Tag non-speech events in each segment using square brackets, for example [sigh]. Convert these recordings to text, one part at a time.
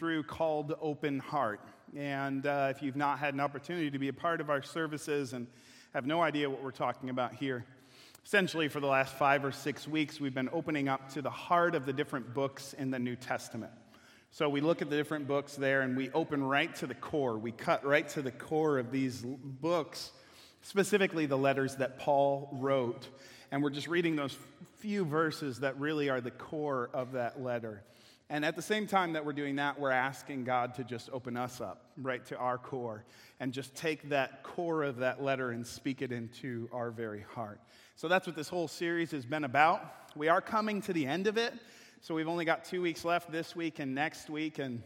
through called Open Heart. And uh, if you've not had an opportunity to be a part of our services and have no idea what we're talking about here, essentially for the last five or six weeks, we've been opening up to the heart of the different books in the New Testament. So we look at the different books there and we open right to the core. We cut right to the core of these books, specifically the letters that Paul wrote. And we're just reading those few verses that really are the core of that letter. And at the same time that we're doing that, we're asking God to just open us up right to our core and just take that core of that letter and speak it into our very heart. So that's what this whole series has been about. We are coming to the end of it. So we've only got two weeks left this week and next week. And,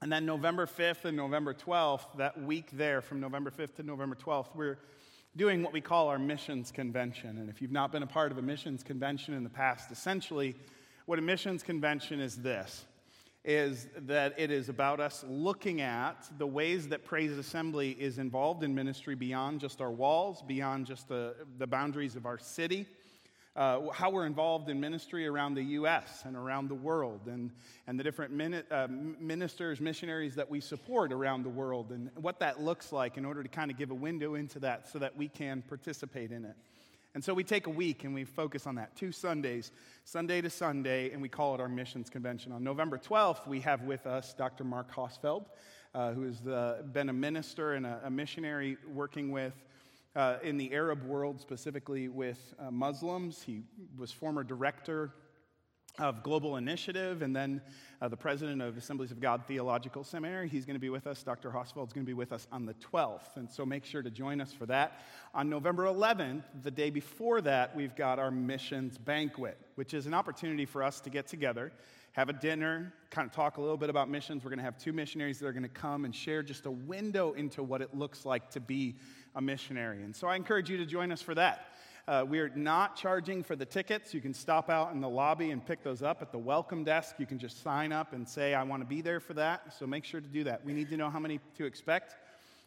and then November 5th and November 12th, that week there from November 5th to November 12th, we're doing what we call our missions convention. And if you've not been a part of a missions convention in the past, essentially, what a missions convention is this is that it is about us looking at the ways that Praise Assembly is involved in ministry beyond just our walls, beyond just the, the boundaries of our city, uh, how we're involved in ministry around the U.S. and around the world, and, and the different mini- uh, ministers, missionaries that we support around the world, and what that looks like in order to kind of give a window into that so that we can participate in it. And so we take a week and we focus on that, two Sundays, Sunday to Sunday, and we call it our missions convention. On November 12th, we have with us Dr. Mark Hausfeld, uh, who has been a minister and a, a missionary working with. Uh, in the Arab world, specifically with uh, Muslims. He was former director of Global Initiative, and then uh, the president of Assemblies of God Theological Seminary. He's going to be with us. Dr. Hausfeld is going to be with us on the 12th, and so make sure to join us for that. On November 11th, the day before that, we've got our missions banquet, which is an opportunity for us to get together, have a dinner, kind of talk a little bit about missions. We're going to have two missionaries that are going to come and share just a window into what it looks like to be a missionary. And so I encourage you to join us for that. Uh, we are not charging for the tickets. You can stop out in the lobby and pick those up at the welcome desk. You can just sign up and say, I want to be there for that. So make sure to do that. We need to know how many to expect.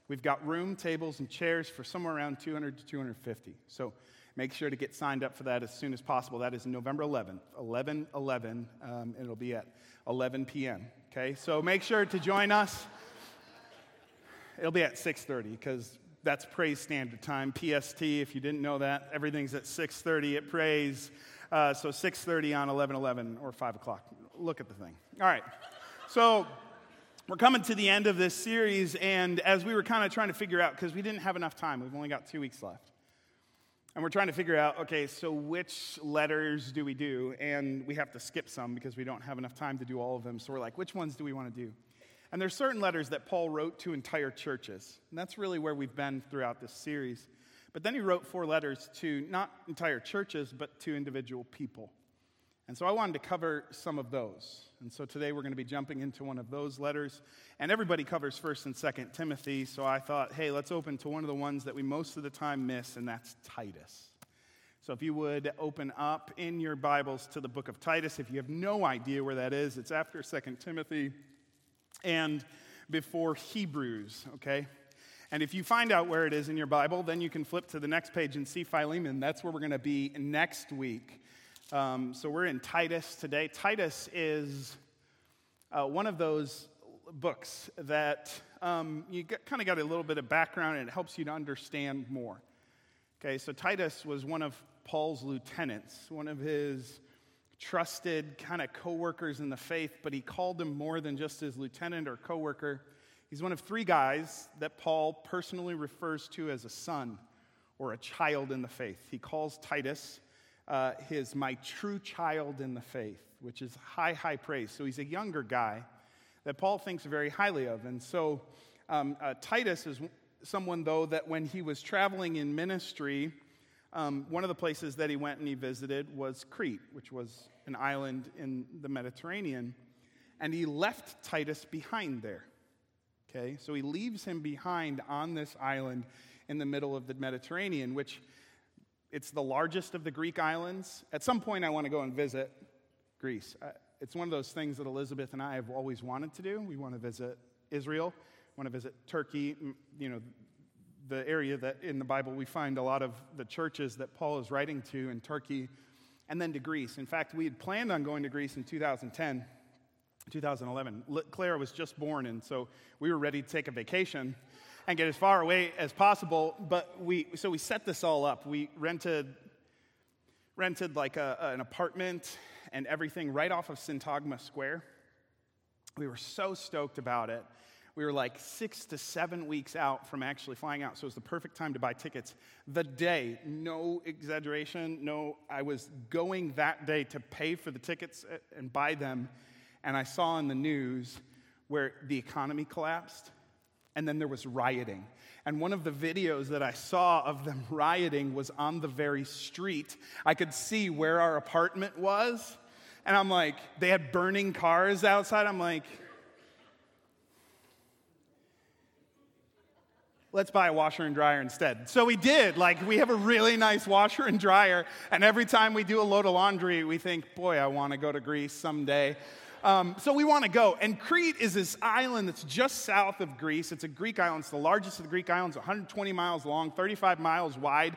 We've got room, tables, and chairs for somewhere around 200 to 250. So make sure to get signed up for that as soon as possible. That is November 11th, 11 11. Um, it'll be at 11 p.m. Okay, so make sure to join us. It'll be at 6:30 because that's Praise Standard Time, PST. If you didn't know that, everything's at 6:30 at Praise. Uh, so 6:30 on 11:11 or 5 o'clock. Look at the thing. All right. So we're coming to the end of this series, and as we were kind of trying to figure out, because we didn't have enough time, we've only got two weeks left. And we're trying to figure out, okay, so which letters do we do? And we have to skip some because we don't have enough time to do all of them. So we're like, which ones do we want to do? And there's certain letters that Paul wrote to entire churches. And that's really where we've been throughout this series. But then he wrote four letters to not entire churches, but to individual people. And so I wanted to cover some of those. And so today we're going to be jumping into one of those letters. And everybody covers 1st and 2nd Timothy, so I thought, hey, let's open to one of the ones that we most of the time miss, and that's Titus. So if you would open up in your Bibles to the book of Titus, if you have no idea where that is, it's after 2nd Timothy and before Hebrews, okay? And if you find out where it is in your Bible, then you can flip to the next page and see Philemon. That's where we're going to be next week. Um, so we're in Titus today. Titus is uh, one of those books that um, you kind of got a little bit of background and it helps you to understand more. Okay, so Titus was one of Paul's lieutenants, one of his trusted kind of co-workers in the faith, but he called him more than just his lieutenant or co-worker. He's one of three guys that Paul personally refers to as a son or a child in the faith. He calls Titus uh, his my true child in the faith, which is high, high praise. So he's a younger guy that Paul thinks very highly of. And so um, uh, Titus is someone, though, that when he was traveling in ministry, um, one of the places that he went and he visited was Crete, which was an island in the Mediterranean. And he left Titus behind there. Okay, so he leaves him behind on this island in the middle of the Mediterranean, which it's the largest of the Greek islands. At some point, I want to go and visit Greece. Uh, it's one of those things that Elizabeth and I have always wanted to do. We want to visit Israel, want to visit Turkey, you know, the area that in the Bible we find a lot of the churches that Paul is writing to in Turkey, and then to Greece. In fact, we had planned on going to Greece in 2010, 2011. Clara was just born, and so we were ready to take a vacation and get as far away as possible. But we, so we set this all up. We rented, rented like a, an apartment and everything right off of Syntagma Square. We were so stoked about it. We were like six to seven weeks out from actually flying out, so it was the perfect time to buy tickets. The day, no exaggeration, no, I was going that day to pay for the tickets uh, and buy them, and I saw in the news where the economy collapsed and then there was rioting. And one of the videos that I saw of them [laughs] rioting was on the very street. I could see where our apartment was. And I'm like, they had burning cars outside. I'm like, let's buy a washer and dryer instead. So we did. Like, we have a really nice washer and dryer. And every time we do a load of laundry, we think, boy, I want to go to Greece someday. Um, so we want to go. And Crete is this island that's just south of Greece. It's a Greek island. It's the largest of the Greek islands, 120 miles long, 35 miles wide.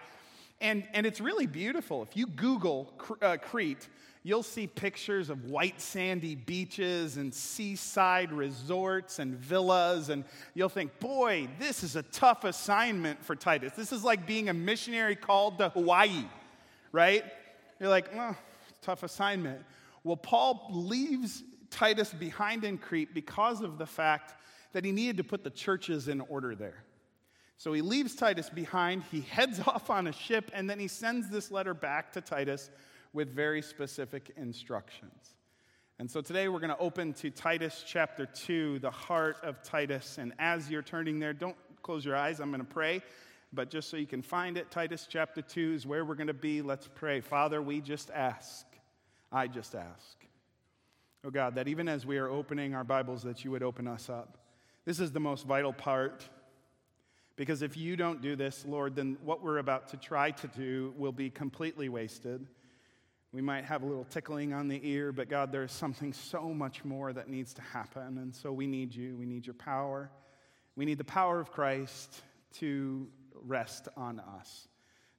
And, and it's really beautiful. If you Google uh, Crete, you'll see pictures of white sandy beaches and seaside resorts and villas. And you'll think, boy, this is a tough assignment for Titus. This is like being a missionary called to Hawaii, right? You're like, well, tough assignment. Well, Paul leaves Titus behind in Crete because of the fact that he needed to put the churches in order there. So he leaves Titus behind, he heads [laughs] off on a ship, and then he sends this letter back to Titus with very specific instructions. And so today we're going to open to Titus chapter 2, the heart of Titus. And as you're turning there, don't close your eyes, I'm going to pray. But just so you can find it, Titus chapter 2 is where we're going to be. Let's pray. Father, we just ask, I just ask Oh God, that even as we are opening our Bibles, that you would open us up. This is the most vital part. Because if you don't do this, Lord, then what we're about to try to do will be completely wasted. We might have a little tickling on the ear, but God, there is something so much more that needs to happen. And so we need you. We need your power. We need the power of Christ to rest on us.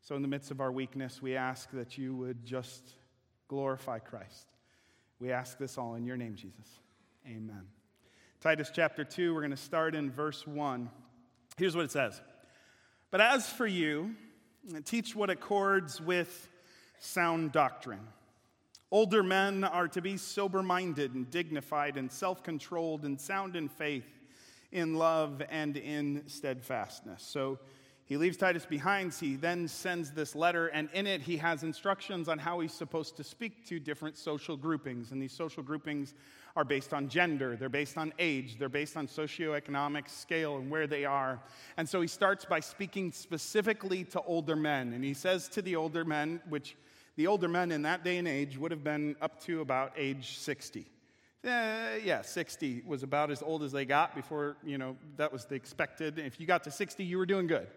So, in the midst of our weakness, we ask that you would just glorify Christ. We ask this all in your name, Jesus. Amen. Titus chapter 2, we're going to start in verse 1. Here's what it says But as for you, teach what accords with sound doctrine. Older men are to be sober minded and dignified and self controlled and sound in faith, in love, and in steadfastness. So, he leaves Titus behind. He then sends this letter, and in it, he has instructions on how he's supposed to speak to different social groupings. And these social groupings are based on gender, they're based on age, they're based on socioeconomic scale and where they are. And so he starts by speaking specifically to older men. And he says to the older men, which the older men in that day and age would have been up to about age 60. Uh, yeah, 60 was about as old as they got before, you know, that was the expected. If you got to 60, you were doing good.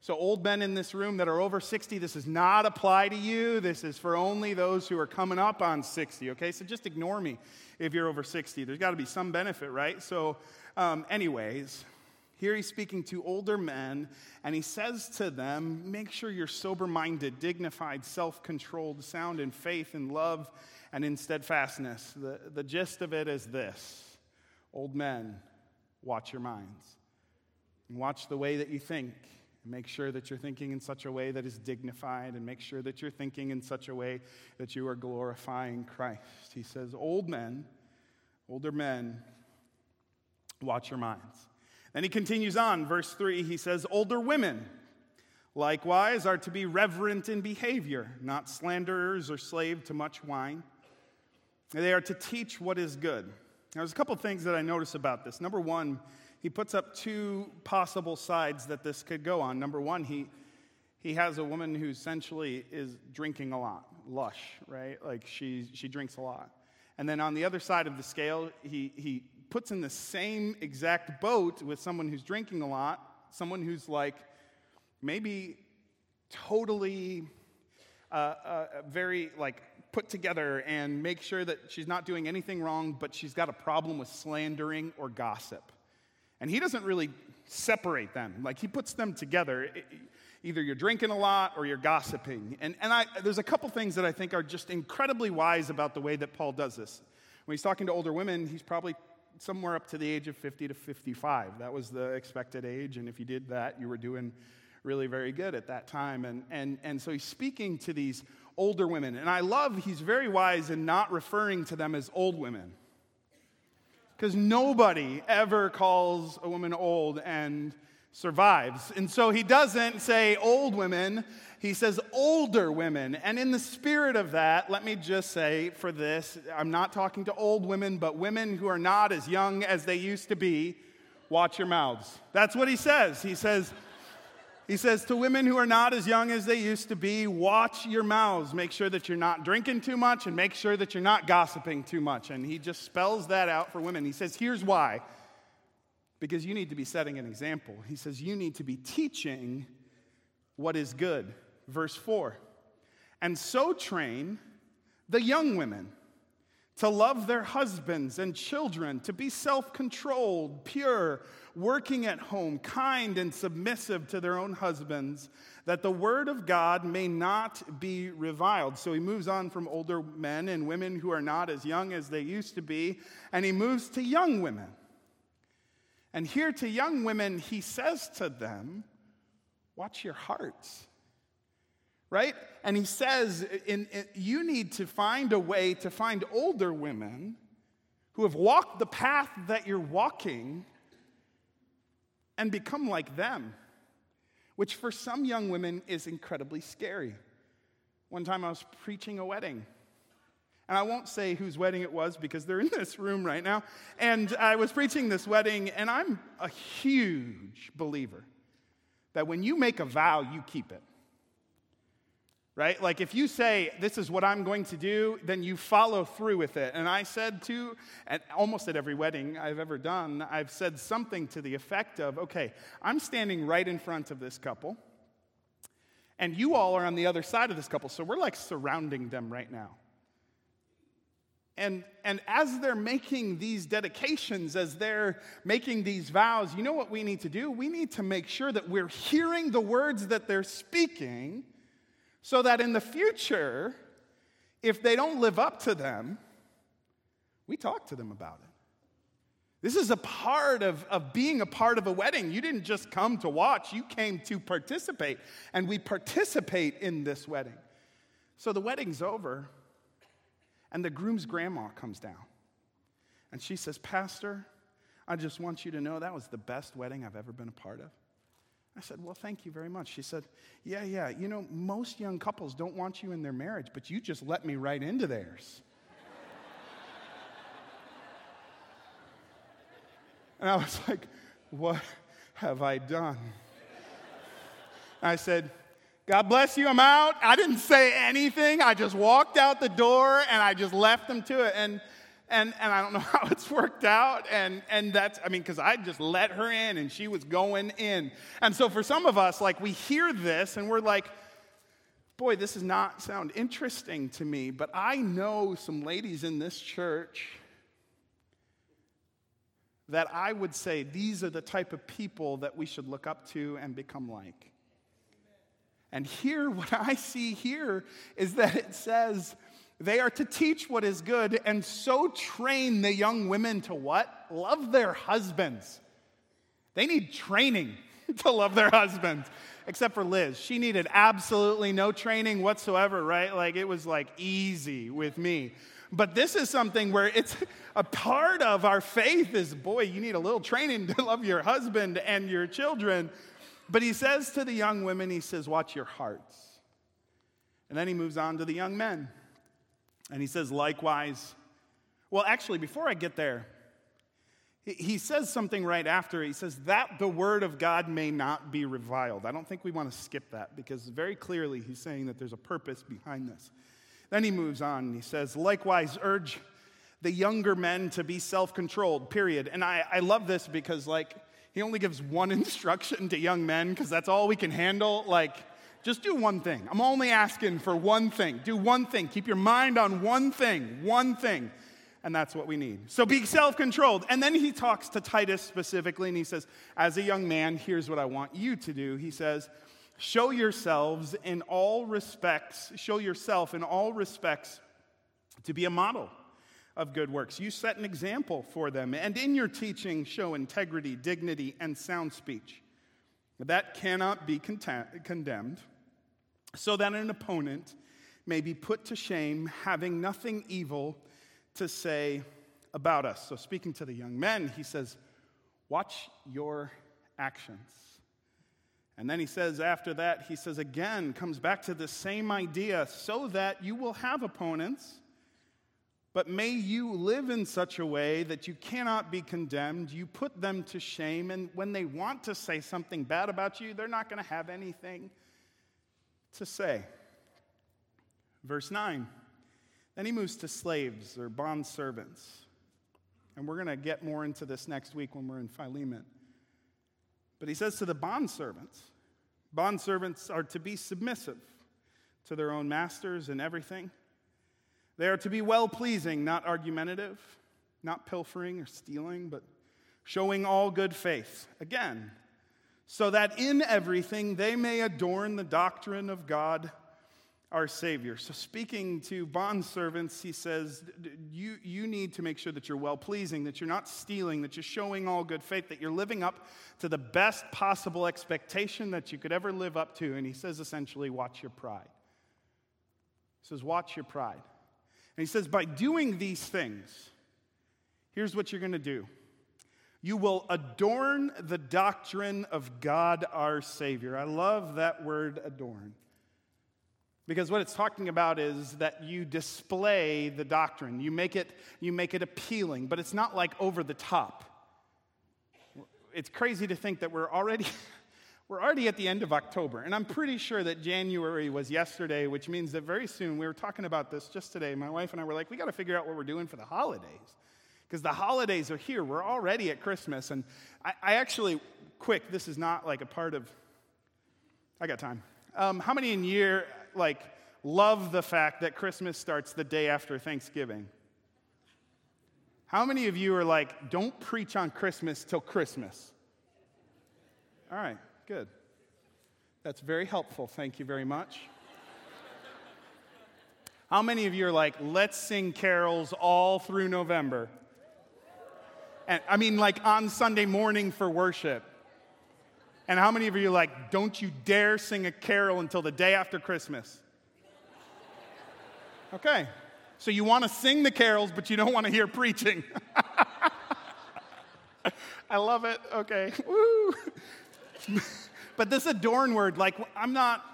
So, old men in this room that are over 60, this does not apply to you. This is for only those who are coming up on 60, okay? So, just ignore me if you're over 60. There's got to be some benefit, right? So, um, anyways, here he's speaking to older men, and he says to them, Make sure you're sober minded, dignified, self controlled, sound in faith and love and in steadfastness. The, the gist of it is this Old men, watch your minds, and watch the way that you think Make sure that you're thinking in such a way that is dignified, and make sure that you're thinking in such a way that you are glorifying Christ. He says, Old men, older men, watch your minds. Then he continues on, verse 3, he says, Older women, likewise, are to be reverent in behavior, not slanderers or slave to much wine. They are to teach what is good. Now, there's a couple things that I notice about this. Number one, he puts up two possible sides that this could go on. Number one, he, he has a woman who essentially is drinking a lot, lush, right? Like she, she drinks a lot. And then on the other side of the scale, he, he puts in the same exact boat with someone who's drinking a lot, someone who's like maybe totally uh, uh, very like put together and make sure that she's not doing anything wrong, but she's got a problem with slandering or gossip. And he doesn't really separate them, like he puts them together. Either you're drinking a lot or you're gossiping. And, and I, there's a couple things that I think are just incredibly wise about the way that Paul does this. When he's talking to older women, he's probably somewhere up to the age of 50 to 55. That was the expected age, and if you did that, you were doing really very good at that time. And, and, and so he's speaking to these older women. And I love he's very wise in not referring to them as old women. Because nobody ever calls a woman old and survives. And so he doesn't say old women, he says older women. And in the spirit of that, let me just say for this I'm not talking to old women, but women who are not as young as they used to be. Watch your mouths. That's what he says. He says, he says to women who are not as young as they used to be, watch your mouths. Make sure that you're not drinking too much and make sure that you're not gossiping too much. And he just spells that out for women. He says, here's why. Because you need to be setting an example. He says, you need to be teaching what is good. Verse 4 And so train the young women to love their husbands and children, to be self controlled, pure, working at home, kind and submissive to their own husbands, that the word of God may not be reviled. So he moves on from older men and women who are not as young as they used to be, and he moves to young women. And here to young women, he says to them, Watch your hearts right? And he says, in, in, You need to find a way to find older women who have walked the path that you're walking and become like them, which for some young women is incredibly scary. One time I was preaching a wedding. And I won't say whose wedding it was because they're in this room right now. And I was preaching this wedding, and I'm a huge believer that when you make a vow, you keep it right? Like if you say, This is what I'm going to do, then you follow through with it. And I said to, at almost at every wedding I've ever done, I've said something to the effect of, Okay, I'm standing right in front of this couple, and you all are on the other side of this couple. So we're like surrounding them right now. And, and as they're making these dedications, as they're making these vows, you know what we need to do? We need to make sure that we're hearing the words that they're speaking so that in the future, if they don't live up to them, we talk to them about it. This is a part of, of being a part of a wedding. You didn't just come to watch, you came to participate. And we participate in this wedding. So the wedding's over, and the groom's grandma comes down. And she says, Pastor, I just want you to know that was the best wedding I've ever been a part of. I said, Well, thank you very much. She said, Yeah, yeah. You know, most young couples don't want you in their marriage, but you just let me right into theirs. [laughs] and I was like, What have I done? I said, God bless you, I'm out. I didn't say anything. I just walked out the door and I just left them to it. And and, and I don't know [laughs] how it's worked out. And, and that's, I mean, because I just let her in and she was going in. And so for some of us, like, we hear this and we're like, boy, this does not sound interesting to me. But I know some ladies in this church that I would say these are the type of people that we should look up to and become like. And here, [laughs] what I see here is that it says, they are to teach what is good and so train the young women to what? Love their husbands. They need training [laughs] to love their husbands, except for Liz. She needed absolutely no training whatsoever, right? Like it was like easy with me. But this is something where it's [laughs] a part of our faith is boy, you need a little training to love your husband and your children. But he says to the young women, he says, watch your hearts. And then he moves on to the young men. And he says, likewise. Well, actually, before I get there, he says something right after. He says, that the word of God may not be reviled. I don't think we want to skip that because very clearly he's saying that there's a purpose behind this. Then he moves on and he says, likewise, urge the younger men to be self controlled, period. And I, I love this because, like, he only gives one [laughs] instruction to young men because that's all we can handle. Like, just do one thing. I'm only asking for one thing. Do one thing. Keep your mind on one thing, one thing. And that's what we need. So be self controlled. And then he talks to Titus specifically, and he says, As a young man, here's what I want you to do. He says, Show yourselves in all respects, show yourself in all respects to be a model of good works. You set an example for them, and in your teaching, show integrity, dignity, and sound speech. That cannot be condemned, so that an opponent may be put to shame, having nothing evil to say about us. So, speaking to the young men, he says, Watch your actions. And then he says, after that, he says again, comes back to the same idea, so that you will have opponents but may you live in such a way that you cannot be condemned. You put them to shame, and when they want to say something bad about you, they're not going to have anything to say. Verse 9. Then he moves to slaves or bond servants. And we're going to get more into this next week when we're in Philemon. But he says to the bond servants, bond servants are to be submissive to their own masters and everything they are to be well pleasing, not argumentative, not pilfering or stealing, but showing all good faith. Again, so that in everything they may adorn the doctrine of God our Savior. So, speaking to bondservants, he says, you, you need to make sure that you're well pleasing, that you're not stealing, that you're showing all good faith, that you're living up to the best possible expectation that you could ever live up to. And he says essentially, watch your pride. He says, watch your pride. And he says, by doing these things, here's what you're going to do you will adorn the doctrine of God our Savior. I love that word adorn. Because what it's talking about is that you display the doctrine. You make it, you make it appealing, but it's not like over the top. It's crazy to think that we're already [laughs] We're already at the end of October, and I'm pretty sure that January was yesterday, which means that very soon, we were talking about this just today. My wife and I were like, we got to figure out what we're doing for the holidays. Because the holidays are here. We're already at Christmas. And I, I, actually, quick, this is not like a part of, I got time. Um, how many in year, like, love the fact that Christmas starts the day after Thanksgiving? How many of you are like, don't preach on Christmas till Christmas? All right. Good. That's very helpful. Thank you very much. How many of you are like, let's sing carols all through November? And I mean, like on Sunday morning for worship. And how many of you are like, don't you dare sing a carol until the day after Christmas? Okay. So you want to sing the carols, but you don't want to hear preaching. [laughs] I love it. Okay. [laughs] Woo. [laughs] but this adorn word, like, I'm not,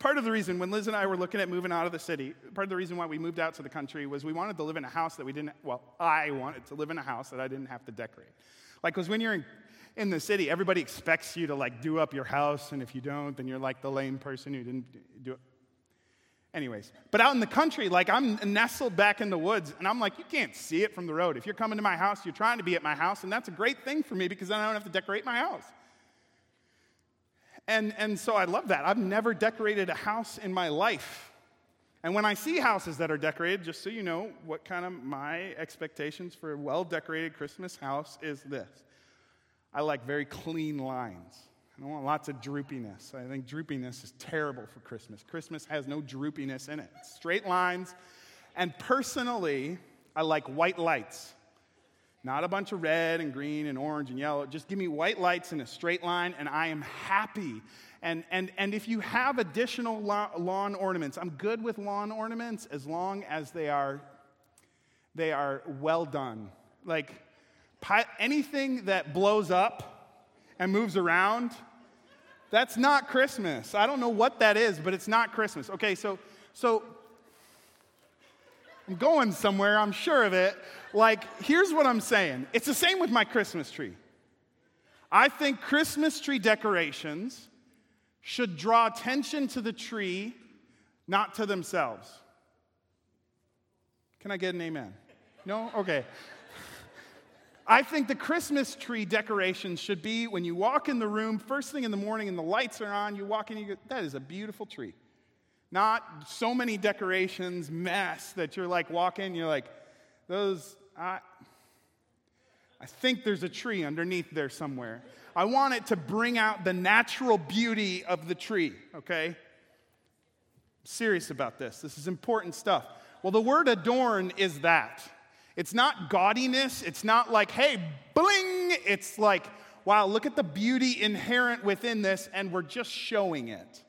part of the reason when Liz and I were looking at moving out of the city, part of the reason why we moved out to the country was we wanted to live in a house that we didn't, well, I wanted to live in a house that I didn't have to decorate. Like, because when you're in, in the city, everybody expects you to like do up your house, and if you don't, then you're like the lame person who didn't do it. Anyways, but out in the country, like I'm nestled back in the woods, and I'm like, you can't see it from the road. If you're coming to my house, you're trying to be at my house, and that's a great thing for me because then I don't have to decorate my house. And, and so I love that. I've never decorated a house in my life. And when I see houses that are decorated, just so you know what kind of my expectations for a well decorated Christmas house is this I like very clean lines. I don't want lots of droopiness. I think droopiness is terrible for Christmas. Christmas has no droopiness in it, straight lines. And personally, I like white lights. Not a bunch of red and green and orange and yellow. Just give me white lights in a straight line, and I am happy. And, and, and if you have additional lawn ornaments, I'm good with lawn ornaments as long as they are, they are well done. Like anything that blows up and moves around, that's not Christmas. I don't know what that is, but it's not Christmas. Okay, so, so I'm going somewhere, I'm sure of it. Like, here's what I'm saying it's the same with my Christmas tree. I think Christmas tree decorations should draw attention to the tree, not to themselves. Can I get an amen? No? Okay. I think the Christmas tree decorations should be when you walk in the room, first thing in the morning, and the lights are on, you walk in, you go, that is a beautiful tree. Not so many decorations, mess that you're like walking, you're like, those, I, I think there's a tree underneath there somewhere. I want it to bring out the natural beauty of the tree, okay? I'm serious about this. This is important stuff. Well, the word adorn is that. It's not gaudiness. It's not like, hey, bling. It's like, wow, look at the beauty inherent within this, and we're just showing it.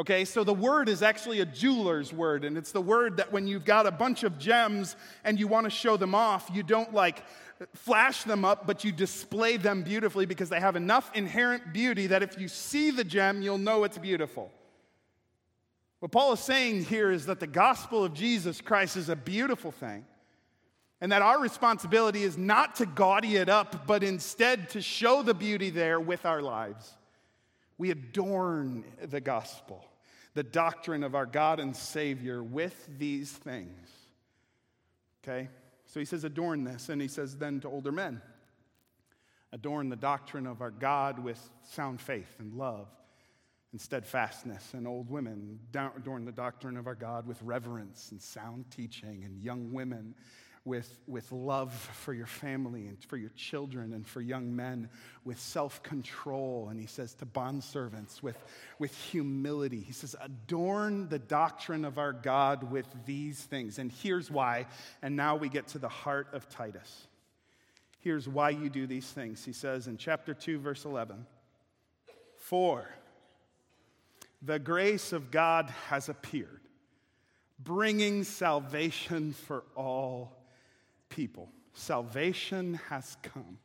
Okay, so the word is actually a jeweler's word, and it's the word that when you've got a bunch of gems and you want to show them off, you don't like flash them up, but you display them beautifully because they have enough inherent beauty that if you see the gem, you'll know it's beautiful. What Paul is saying here is that the gospel of Jesus Christ is a beautiful thing, and that our responsibility is not to gaudy it up, but instead to show the beauty there with our lives. We adorn the gospel the doctrine of our God and Savior with these things. Okay? So he says, adorn this. And he says, then to older men, adorn the doctrine of our God with sound faith and love and steadfastness. And old women, adorn the doctrine of our God with reverence and sound teaching. And young women, with, with love for your family and for your children and for young men, with self control. And he says to bondservants, with, with humility. He says, adorn the doctrine of our God with these things. And here's why. And now we get to the heart of Titus. Here's why you do these things. He says in chapter 2, verse 11 For the grace of God has appeared, bringing salvation for all people. Salvation has come.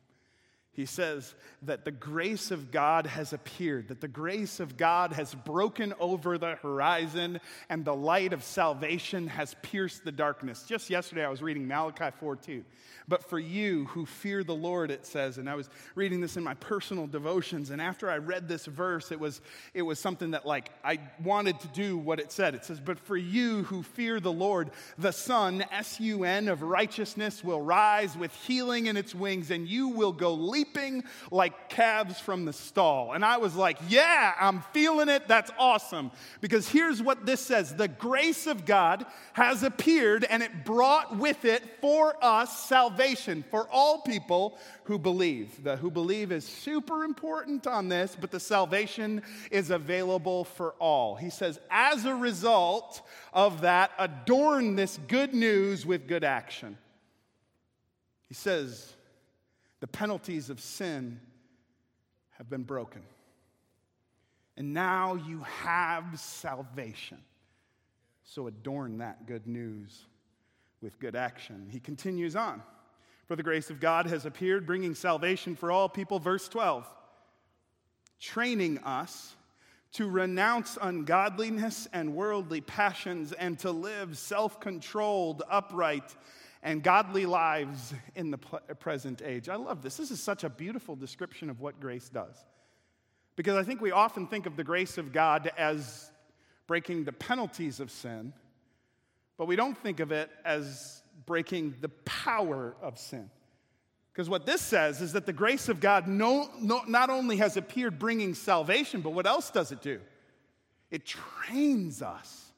He says that the grace of God has appeared, that the grace of God has broken over the horizon, and the light of salvation has pierced the darkness. Just yesterday, I was reading Malachi 4 2. But for you who fear the Lord, it says, and I was reading this in my personal devotions, and after I read this verse, it was, it was something that like I wanted to do what it said. It says, But for you who fear the Lord, the Sun, S U N, of righteousness will rise with healing in its wings, and you will go leaping like calves from the stall. And I was like, Yeah, I'm feeling it. That's awesome. Because here's what this says the grace of God has appeared, and it brought with it for us salvation for all people who believe. The who believe is super important on this, but the salvation is available for all. He says, as a result of that, adorn this good news with good action. He says, the penalties of sin have been broken. And now you have salvation. So adorn that good news with good action. He continues on. For the grace of God has appeared, bringing salvation for all people. Verse 12, training us to renounce ungodliness and worldly passions and to live self controlled, upright, and godly lives in the present age. I love this. This is such a beautiful description of what grace does. Because I think we often think of the grace of God as breaking the penalties of sin, but we don't think of it as breaking the power of sin. Because what this says is that the grace of God no, no, not only has appeared bringing salvation, but what else does it do? It trains us.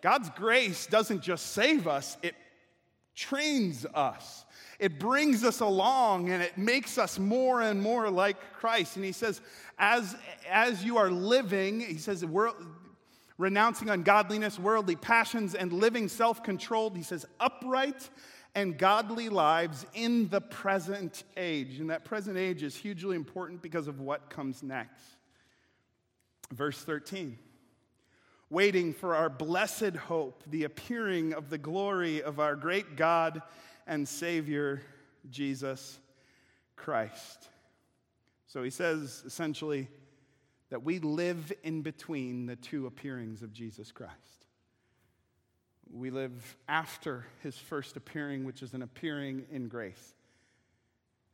God's grace doesn't just save us, it trains us. It brings us along and it makes us more and more like Christ. And he says, as, as you are living, he says, renouncing ungodliness, worldly passions, and living self controlled. He says, upright and godly lives in the present age. And that present age is hugely important because of what comes next. Verse 13 waiting for our blessed hope, the appearing of the glory of our great God and Savior, Jesus Christ. So he says essentially, that we live in between the two appearings of Jesus Christ. We live after his first appearing, which is an appearing in grace.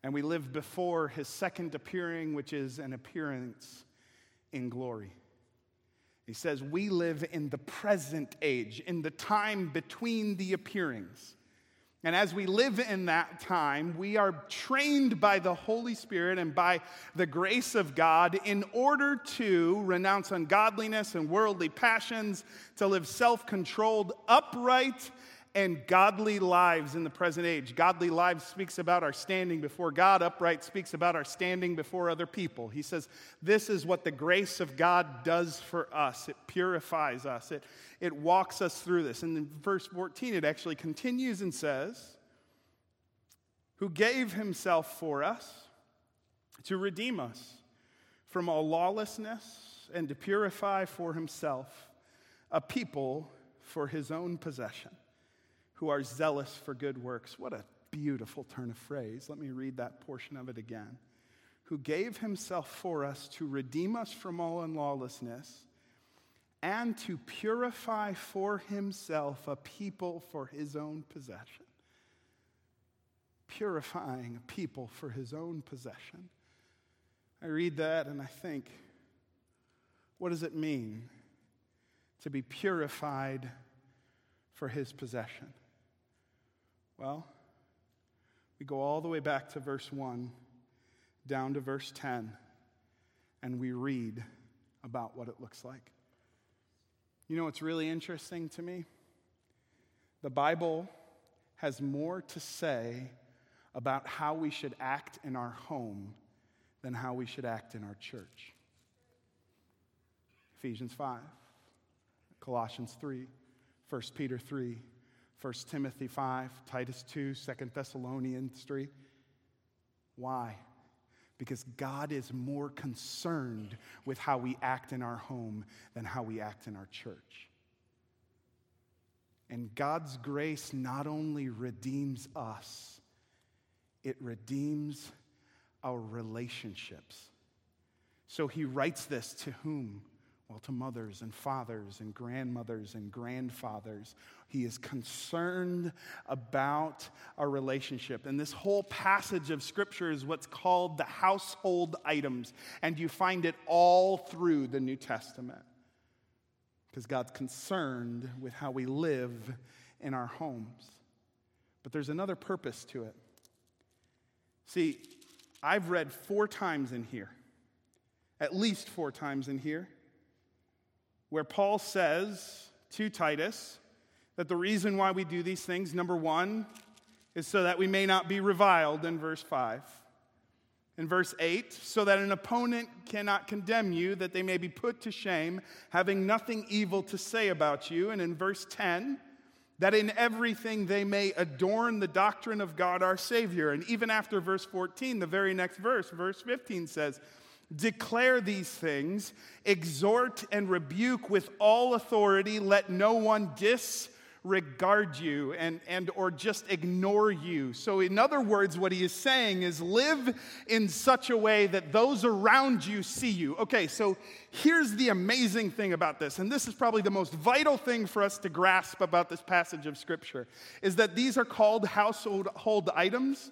And we live before his second appearing, which is an appearance in glory. He says, We live in the present age, in the time between the appearings. And as we live in that time, we are trained by the Holy Spirit and by the grace of God in order to renounce ungodliness and worldly passions, to live self controlled, upright, and godly lives in the present age. Godly lives speaks about our standing before God, upright speaks about our standing before other people. He says, This is what the grace of God does for us. It purifies us, it, it walks us through this. And in verse 14, it actually continues and says, who gave himself for us to redeem us from all lawlessness and to purify for himself a people for his own possession who are zealous for good works. What a beautiful turn of phrase. Let me read that portion of it again. Who gave himself for us to redeem us from all unlawlessness and to purify for himself a people for his own possession. Purifying a people for his own possession. I read that and I think, what does it mean to be purified for his possession? Well, we go all the way back to verse 1 down to verse 10, and we read about what it looks like. You know what's really interesting to me? The Bible has more to say about how we should act in our home than how we should act in our church. Ephesians 5, Colossians 3, 1 Peter 3, 1 Timothy 5, Titus 2, 2 Thessalonians 3. Why? Because God is more concerned with how we act in our home than how we act in our church. And God's grace not only redeems us, it redeems our relationships. So he writes this to whom? Well, to mothers and fathers and grandmothers and grandfathers. He is concerned about our relationship. And this whole passage of Scripture is what's called the household items. And you find it all through the New Testament. Because God's concerned with how we live in our homes. But there's another purpose to it. See, I've read four times in here, at least four times in here where Paul says to Titus that the reason why we do these things, number one, is so that we may not be reviled in verse 5. In verse 8, so that an opponent cannot condemn you, that they may be put to shame, having nothing evil to say about you. And in verse 10, that in everything they may adorn the doctrine of God our Savior. And even after verse 14, the very next verse, verse 15 says, Declare these things, exhort and rebuke with all authority, let no one disregard you and, and or just ignore you. So, in other words, what he is saying is live in such a way that those around you see you. Okay, so here's the amazing thing about this, and this is probably the most vital thing for us to grasp about this passage of scripture, is that these are called household items,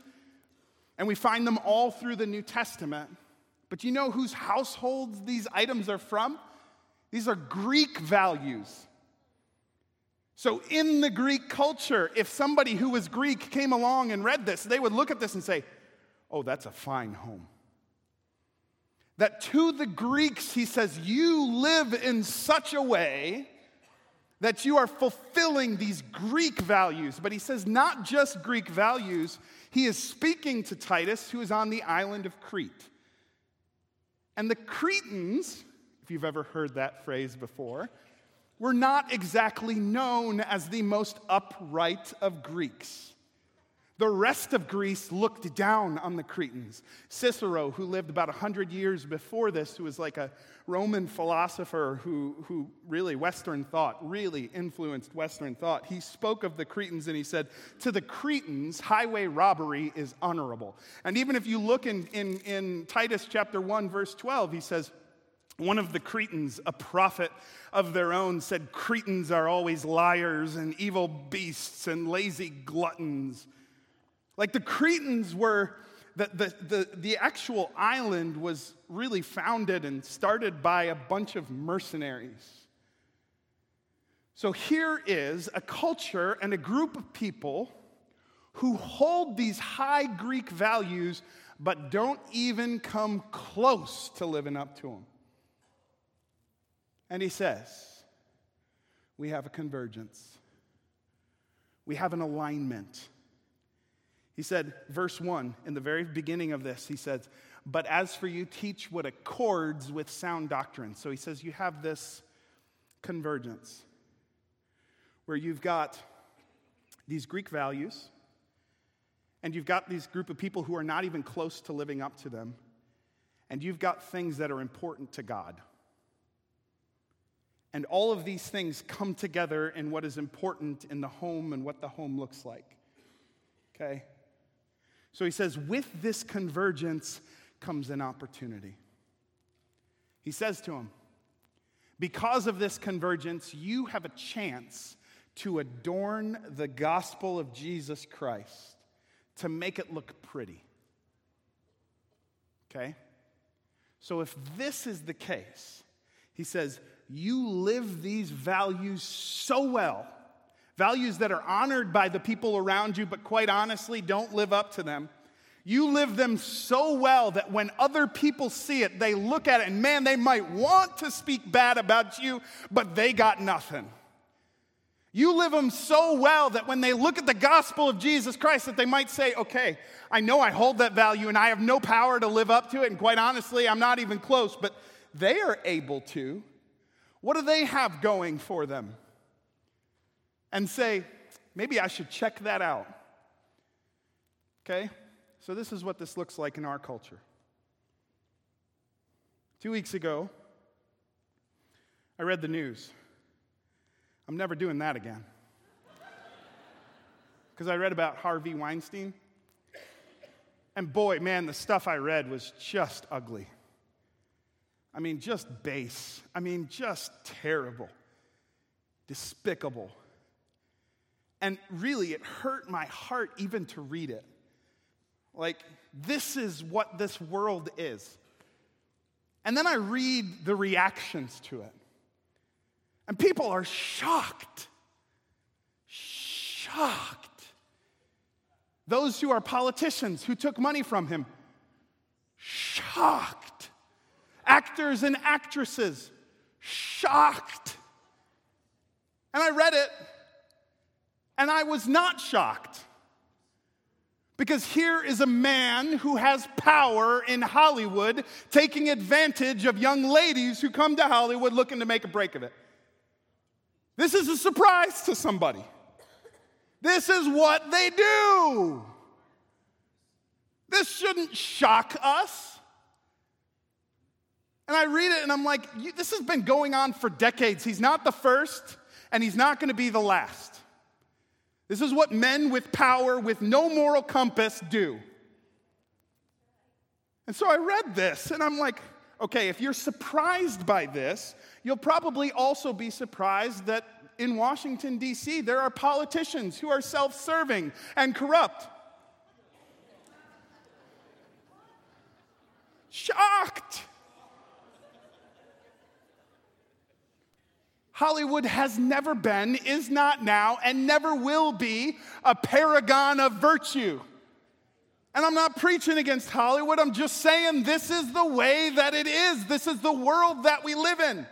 and we find them all through the New Testament. But you know whose households these items are from? These are Greek values. So, in the Greek culture, if somebody who was Greek came along and read this, they would look at this and say, Oh, that's a fine home. That to the Greeks, he says, You live in such a way that you are fulfilling these Greek values. But he says, Not just Greek values, he is speaking to Titus, who is on the island of Crete. And the Cretans, if you've ever heard that phrase before, were not exactly known as the most upright of Greeks. The rest of Greece looked down on the Cretans. Cicero, who lived about 100 years before this, who was like a Roman philosopher who, who really, Western thought, really influenced Western thought, he spoke of the Cretans and he said, To the Cretans, highway robbery is honorable. And even if you look in, in, in Titus chapter 1, verse 12, he says, one of the Cretans, a prophet of their own, said, Cretans are always liars and evil beasts and lazy gluttons. Like the Cretans were, the, the, the, the actual island was really founded and started by a bunch of mercenaries. So here is a culture and a group of people who hold these high Greek values but don't even come close to living up to them. And he says, We have a convergence, we have an alignment. He said, verse 1, in the very beginning of this, he says, But as for you, teach what accords with sound doctrine. So he says, You have this convergence where you've got these Greek values, and you've got these group of people who are not even close to living up to them, and you've got things that are important to God. And all of these things come together in what is important in the home and what the home looks like. Okay? So he says, with this convergence comes an opportunity. He says to him, because of this convergence, you have a chance to adorn the gospel of Jesus Christ, to make it look pretty. Okay? So if this is the case, he says, you live these values so well, values that are honored by the people around you, but quite honestly don't live up to them. You live them so well that when other people see it, they look at it and man, they might want to speak bad about you, but they got nothing. You live them so well that when they look at the gospel of Jesus Christ, that they might say, okay, I know I hold that value and I have no power to live up to it, and quite honestly, I'm not even close, but they are able to what do they have going for them? And say, maybe I should check that out. Okay? So, this is what this looks like in our culture. Two weeks ago, I read the news. I'm never doing that again. [laughs] Because I read about Harvey Weinstein. And boy, man, the stuff I read was just ugly. I mean, just base. I mean, just terrible, despicable. And really, it hurt my heart even to read it. Like, this is what this world is. And then I read the reactions to it. And people are shocked. Shocked. Those who are politicians who took money from him, shocked actors and actresses shocked. And I read it, and I was not shocked. Because here is a man who has power in Hollywood taking advantage of young ladies who come to Hollywood looking to make a break of it. This is a surprise to somebody. This is what they do. This shouldn't shock us. And I read it and I'm like, this has been going on for decades. He's not the first, and he's not going to be the last. This is what men with power, with no moral compass, do. And so I read this and I'm like, okay, if you're surprised by this, you'll probably also be surprised that in Washington, D.C., there are politicians who are self serving and corrupt. Shocked. Hollywood has never been, is not now, and never will be a paragon of virtue. And I'm not preaching against Hollywood, I'm just saying this is the way that it is. This is the world that we live in.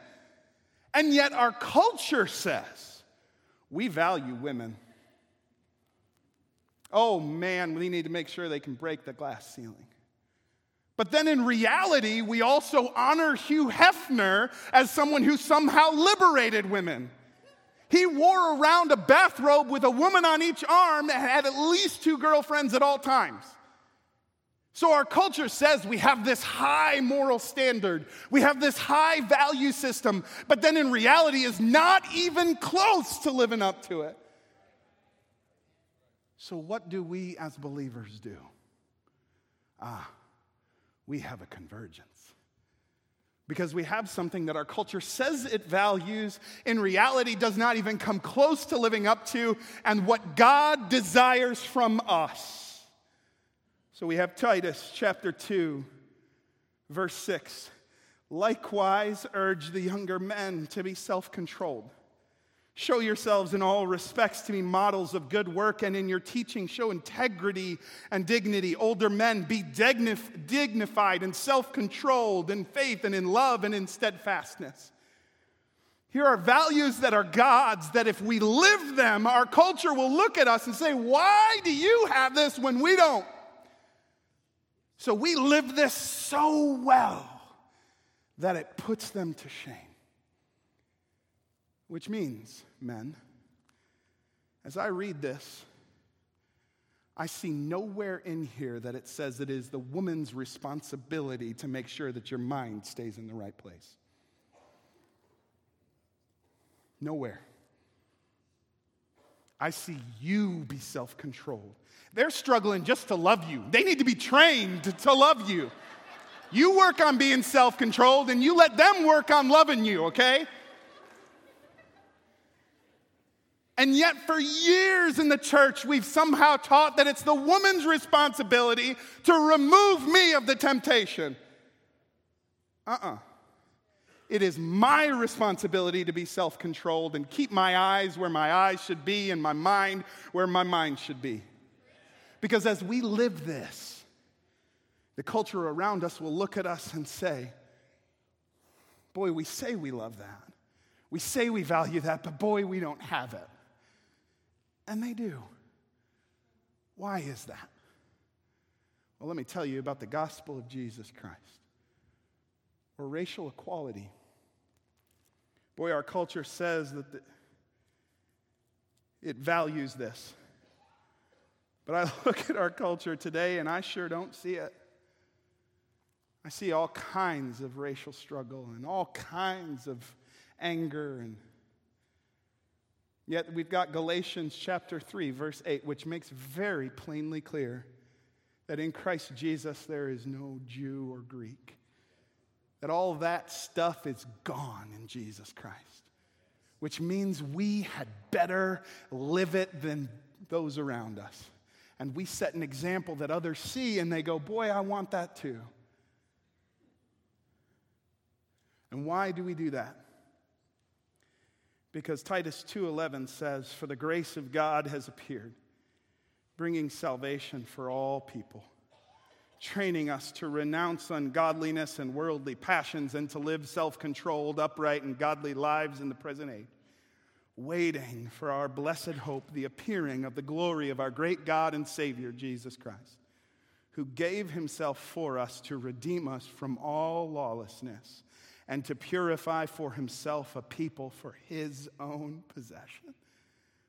And yet, our culture says we value women. Oh man, we need to make sure they can break the glass ceiling. But then in reality, we also honor Hugh Hefner as someone who somehow liberated women. He wore around a bathrobe with a woman on each arm and had at least two girlfriends at all times. So our culture says we have this high moral standard, we have this high value system, but then in reality is not even close to living up to it. So, what do we as believers do? Ah, we have a convergence. Because we have something that our culture says it values, in reality does not even come close to living up to, and what God desires from us. So we have Titus chapter 2, verse 6. Likewise, urge the younger men to be self controlled Show yourselves in all respects to be models of good work, and in your teaching, show integrity and dignity. Older men, be dignif- dignified and self controlled in faith and in love and in steadfastness. Here are values that are God's, that if we live them, our culture will look at us and say, Why do you have this when we don't? So we live this so well that it puts them to shame. Which means, men, as I read this, I see nowhere in here that it says it is the woman's responsibility to make sure that your mind stays in the right place. Nowhere. I see you be self controlled. They're struggling just to love you. They need to be trained to love you. You work on being self controlled and you let them work on loving you, okay? And yet, for years in the church, we've somehow taught that it's the woman's responsibility to remove me of the temptation. Uh uh-uh. uh It is my responsibility to be self controlled and keep my eyes where my eyes should be and my mind where my mind should be. Because as we live this, the culture around us will look at us and say, Boy, we say we love that. We say we value that, but boy, we don't have it. And they do. Why is that? Well, let me tell you about the gospel of Jesus Christ or racial equality. Boy, our culture says that the, it values this. But I [laughs] look at our culture today and I sure don't see it. I see all kinds of racial struggle and all kinds of anger and Yet we've got Galatians chapter 3, verse 8, which makes very plainly clear that in Christ Jesus there is no Jew or Greek. That all that stuff is gone in Jesus Christ, which means we had better live it than those around us. And we set an example that others see and they go, Boy, I want that too. And why do we do that? Because Titus 2:11 says for the grace of God has appeared bringing salvation for all people training us to renounce ungodliness and worldly passions and to live self-controlled upright and godly lives in the present age waiting for our blessed hope the appearing of the glory of our great God and Savior Jesus Christ who gave himself for us to redeem us from all lawlessness and to purify for himself a people for his own possession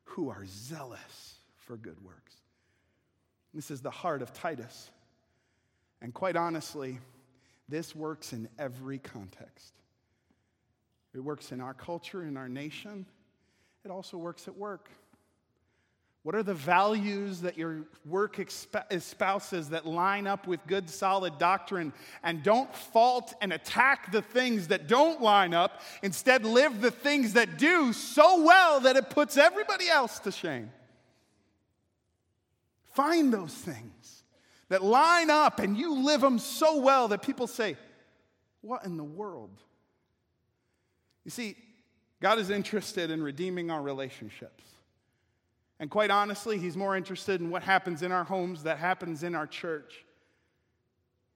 who are zealous for good works. This is the heart of Titus. And quite honestly, this works in every context. It works in our culture, in our nation. It also works at work. What are the values that your work espouses that line up with good, solid doctrine? And don't fault and attack the things that don't line up. Instead, live the things that do so well that it puts everybody else to shame. Find those things that line up and you live them so well that people say, What in the world? You see, God is interested in redeeming our relationships. And quite honestly, he's more interested in what happens in our homes, that happens in our church.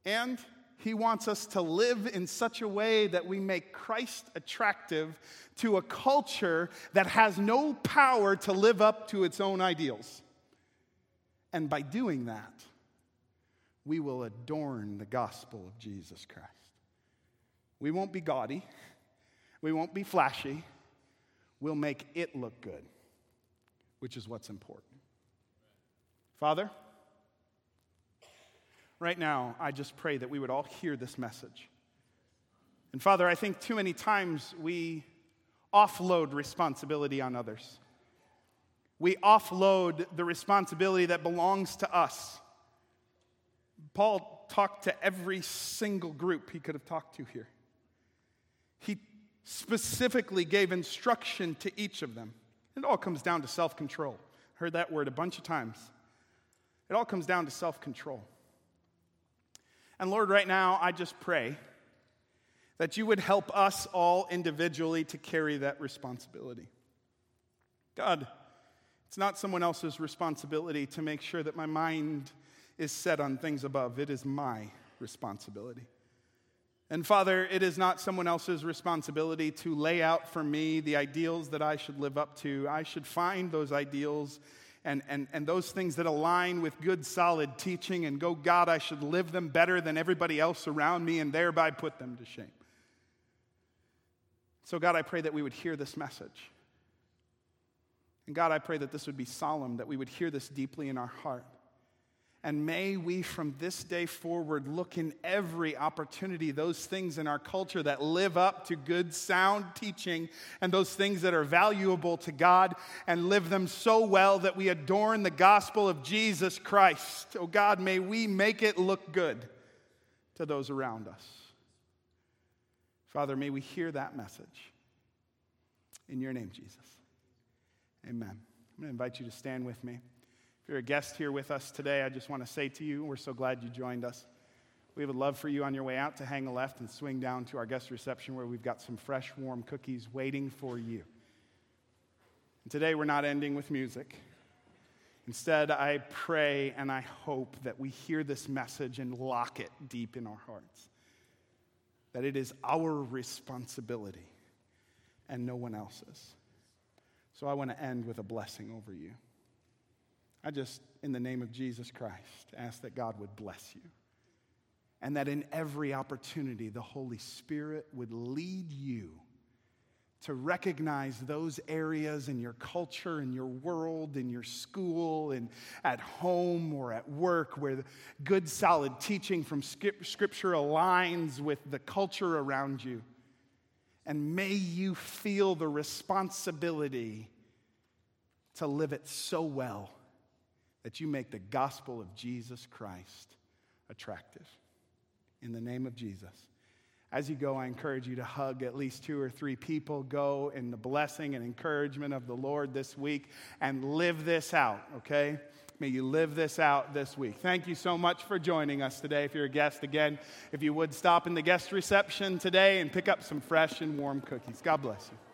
And he wants us to live in such a way that we make Christ attractive to a culture that has no power to live up to its own ideals. And by doing that, we will adorn the gospel of Jesus Christ. We won't be gaudy, we won't be flashy, we'll make it look good which is what's important. Father, right now, I just pray that we would all hear this message. And Father, I think too many times we offload responsibility on others. We offload the responsibility that belongs to us. Paul talked to every single group he could have talked to here. He specifically gave instruction to each of them. It all comes down to self control. Heard that word a bunch of times. It all comes down to self control. And Lord, right now, I just pray that you would help us all individually to carry that responsibility. God, it's not someone else's responsibility to make sure that my mind is set on things above, it is my responsibility. And Father, it is not someone else's responsibility to lay out for me the ideals that I should live up to. I should find those ideals and, and, and those things that align with good, solid teaching and go, God, I should live them better than everybody else around me and thereby put them to shame. So, God, I pray that we would hear this message. And God, I pray that this would be solemn, that we would hear this deeply in our heart. And may we from this day forward look in every opportunity, those things in our culture that live up to good, sound teaching, and those things that are valuable to God, and live them so well that we adorn the gospel of Jesus Christ. Oh God, may we make it look good to those around us. Father, may we hear that message. In your name, Jesus. Amen. I'm going to invite you to stand with me. If you're a guest here with us today, I just want to say to you, we're so glad you joined us. We would love for you on your way out to hang a left and swing down to our guest reception where we've got some fresh, warm cookies waiting for you. And today we're not ending with music. Instead, I pray and I hope that we hear this message and lock it deep in our hearts. That it is our responsibility and no one else's. So I want to end with a blessing over you. I just, in the name of Jesus Christ, ask that God would bless you. And that in every opportunity, the Holy Spirit would lead you to recognize those areas in your culture, in your world, in your school, and at home or at work where good, solid teaching from Scripture aligns with the culture around you. And may you feel the responsibility to live it so well that you make the gospel of Jesus Christ attractive. In the name of Jesus. As you go, I encourage you to hug at least two or three people. Go in the blessing and encouragement of the Lord this week and live this out, okay? May you live this out this week. Thank you so much for joining us today. If you're a guest, again, if you would stop in the guest reception today and pick up some fresh and warm cookies. God bless you.